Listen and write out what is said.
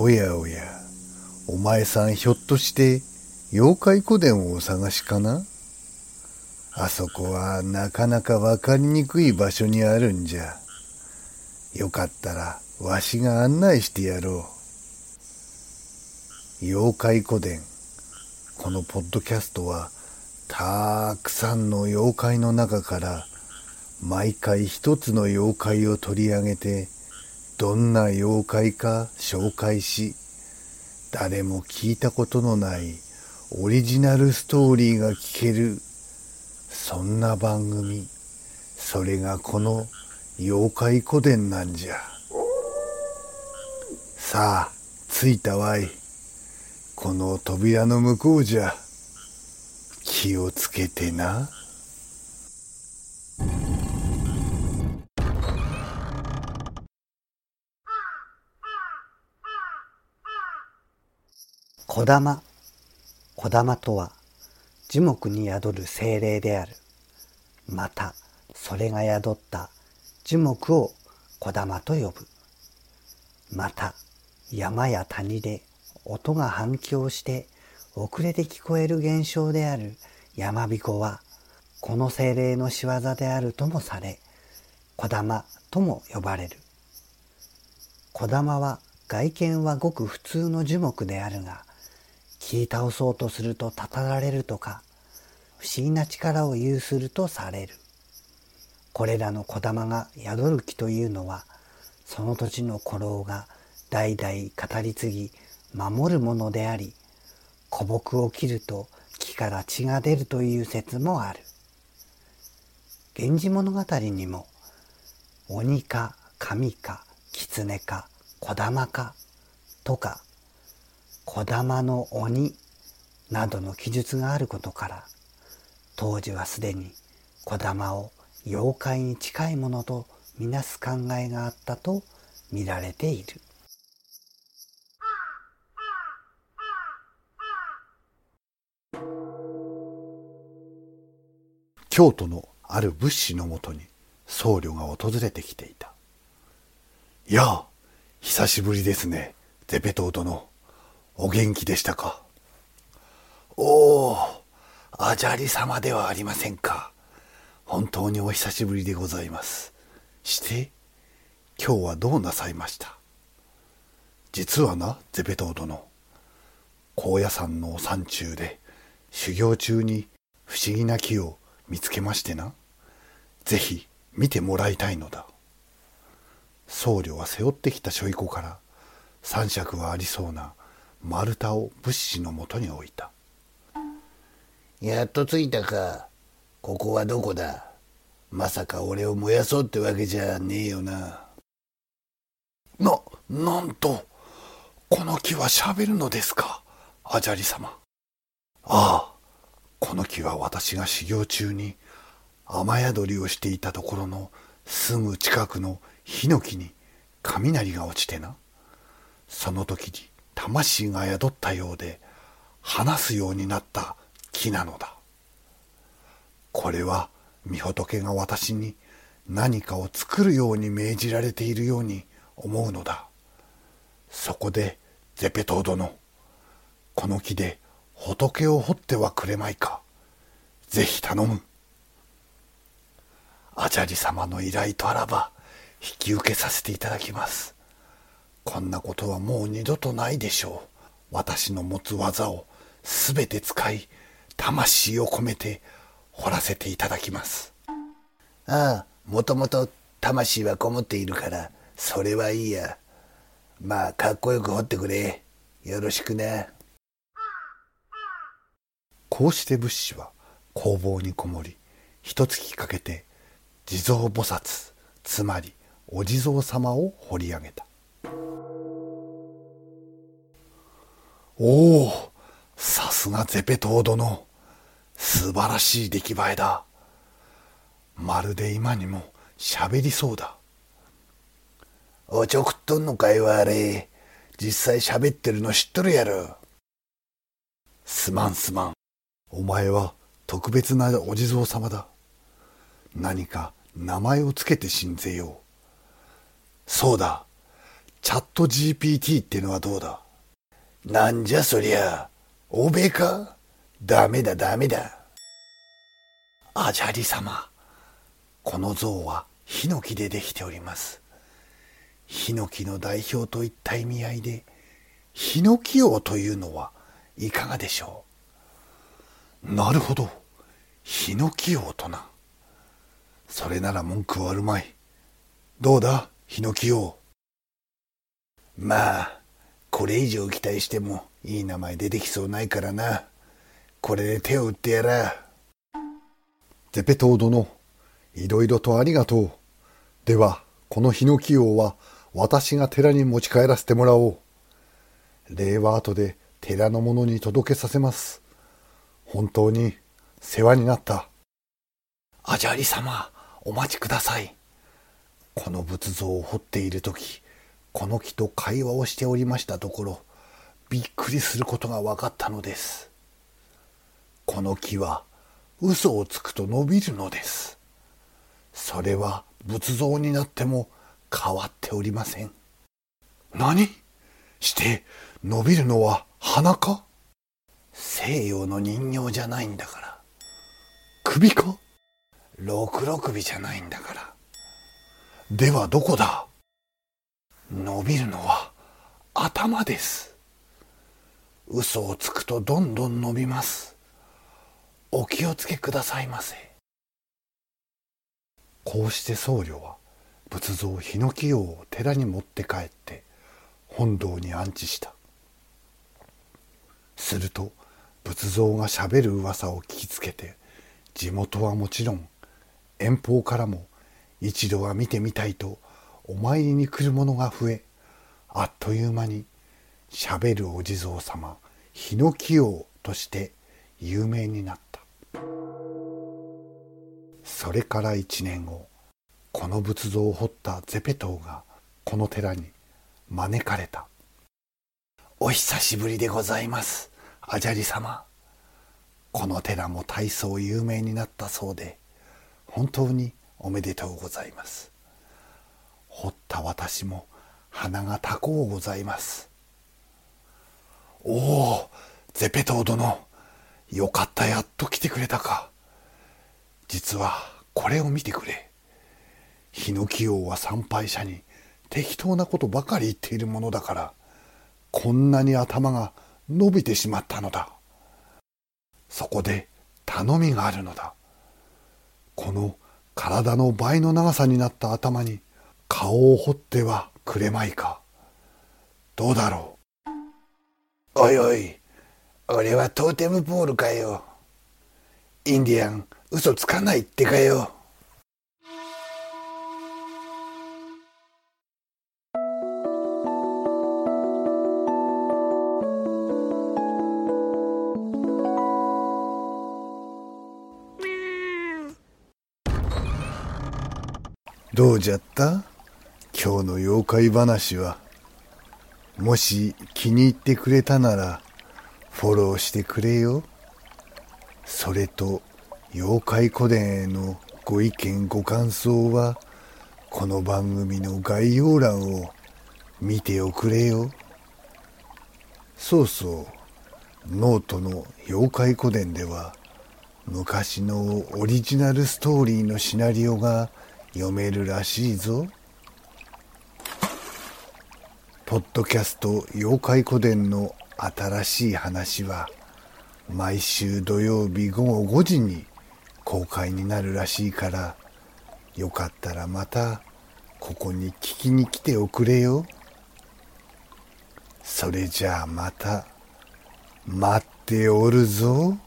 おやおや、お前さんひょっとして妖怪古典をお探しかな？あそこはなかなかわかりにくい場所にあるんじゃ。よかったらわしが案内してやろう。妖怪古典。このポッドキャストはたくさんの妖怪の中から毎回一つの妖怪を取り上げてどんな妖怪か紹介し誰も聞いたことのないオリジナルストーリーが聞けるそんな番組。それがこの妖怪古典なんじゃ。さあ着いたわい。この扉の向こうじゃ。気をつけてな。小玉。小玉とは樹木に宿る精霊である。またそれが宿った樹木を小玉と呼ぶ。また山や谷で音が反響して遅れて聞こえる現象である。山彦はこの精霊の仕業であるともされ小玉とも呼ばれる。小玉は外見はごく普通の樹木であるが切り倒そうとするとたたられるとか不思議な力を有するとされる。これらの小玉が宿る木というのはその土地の古老が代々語り継ぎ守るものであり古木を切ると木から血が出るという説もある。源氏物語にも鬼か神か狐か小玉かとか小玉の鬼などの記述があることから当時はすでに小玉を妖怪に近いものとみなす考えがあったと見られている。京都のある仏師のもとに僧侶が訪れてきていた。いや、久しぶりですね、ゼペトー殿。お元気でしたか？おお、アジャリ様ではありませんか？本当にお久しぶりでございます。して、今日はどうなさいました？実はな、ゼペトー殿。高野山の山中で修行中に不思議な木を見つけましてな。ぜひ見てもらいたいのだ。僧侶は背負ってきたしょいこから三尺はありそうな丸太を物資のもとに置いた。やっと着いたか。ここはどこだ。まさか俺を燃やそうってわけじゃねえよな。ななんとこの木はしゃべるのですかアジャリ様。ああこの木は私が修行中に雨宿りをしていたところのすぐ近くのヒノキに雷が落ちてな。その時に魂が宿ったようで話すようになった木なのだ。これは御仏が私に何かを作るように命じられているように思うのだ。そこでゼペトー殿、この木で仏を掘ってはくれまいか。ぜひ頼む。アジャリ様の依頼とあらば引き受けさせていただきます。こんなことはもう二度とないでしょう。私の持つ技をすべて使い、魂を込めて掘らせていただきます。ああ、もともと魂はこもっているから、それはいいや。まあ、かっこよく掘ってくれ。よろしくな。こうして仏師は工房にこもり、一月かけて地蔵菩薩、つまりお地蔵様を掘り上げた。おお、さすがゼペトー殿。素晴らしい出来栄えだ。まるで今にも喋りそうだ。おちょくっとんのかいはあれ。実際喋ってるの知っとるやろ。すまんすまん。お前は特別なお地蔵様だ。何か名前をつけて信ぜよう。そうだ。チャット GPT ってのはどうだ？なんじゃそりゃ、欧米か？ダメだダメだ。アジャリ様、この像はヒノキでできております。ヒノキの代表といった意味合いで、ヒノキ王というのはいかがでしょう？なるほど。ヒノキ王とな。それなら文句はあるまい。どうだ、ヒノキ王。まあ、これ以上期待してもいい名前出てきそうないからな。これで手を打ってやら。ゼペトー殿、いろいろとありがとう。では、このヒノキ王は私が寺に持ち帰らせてもらおう。礼は後で寺の者に届けさせます。本当に世話になった。アジャリ様、お待ちください。この仏像を彫っている時、この木と会話をしておりましたところ、びっくりすることが分かったのです。この木は嘘をつくと伸びるのです。それは仏像になっても変わっておりません。何？して伸びるのは鼻か？西洋の人形じゃないんだから。首か？六六首じゃないんだから。ではどこだ？伸びるのは頭です。嘘をつくとどんどん伸びます。お気をつけくださいませ。こうして僧侶は仏像ヒノキ王を寺に持って帰って本堂に安置したすると仏像がしゃべる噂を聞きつけて地元はもちろん遠方からも一度は見てみたいとお参りに来る者が増えあっという間にしゃべるお地蔵様ヒノキ王として有名になった。それから一年後この仏像を彫ったゼペトーがこの寺に招かれた。お久しぶりでございますアジャリ様。この寺も大層有名になったそうで本当におめでとうございます。彫った私も鼻が高うございます。おおゼペトー殿よかったやっと来てくれたか。実はこれを見てくれ。ヒノキ王は参拝者に適当なことばかり言っているものだからこんなに頭が伸びてしまったのだ。そこで頼みがあるのだ。この体の倍の長さになった頭に顔を彫ってはくれまいか。どうだろう。おいおい俺はトーテムポールかよ。インディアン嘘つかないってかよ。どうじゃった？今日の妖怪話は。もし気に入ってくれたならフォローしてくれよ。それと妖怪古典へのご意見ご感想はこの番組の概要欄を見ておくれよ。そうそう、ノートの妖怪古典では昔のオリジナルストーリーのシナリオが読めるらしいぞ。ポッドキャスト妖怪古典の新しい話は毎週土曜日午後5時に公開になるらしいからよかったらまたここに聞きに来ておくれよ。それじゃあまた待っておるぞ。